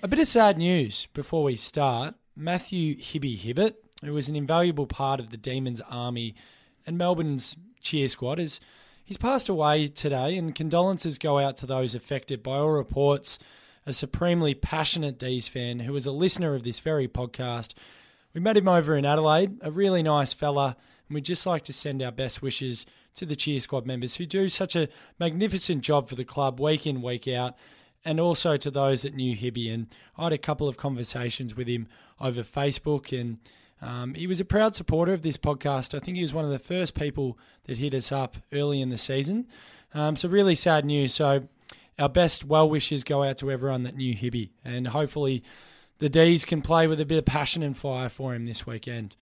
A bit of sad news before we start. Matthew Hibby Hibbert, who was an invaluable part of the Demons Army and Melbourne's cheer squad, is he's passed away today, and condolences go out to those affected. By all reports, a supremely passionate D's fan who was a listener of this very podcast. We met him over in Adelaide, a really nice fella, and we'd just like to send our best wishes to the cheer squad members who do such a magnificent job for the club week in, week out, and also to those that knew Hibby. And I had a couple of conversations with him over Facebook, and um, he was a proud supporter of this podcast. I think he was one of the first people that hit us up early in the season. Um, so, really sad news. So, our best well wishes go out to everyone that knew Hibby, and hopefully the D's can play with a bit of passion and fire for him this weekend.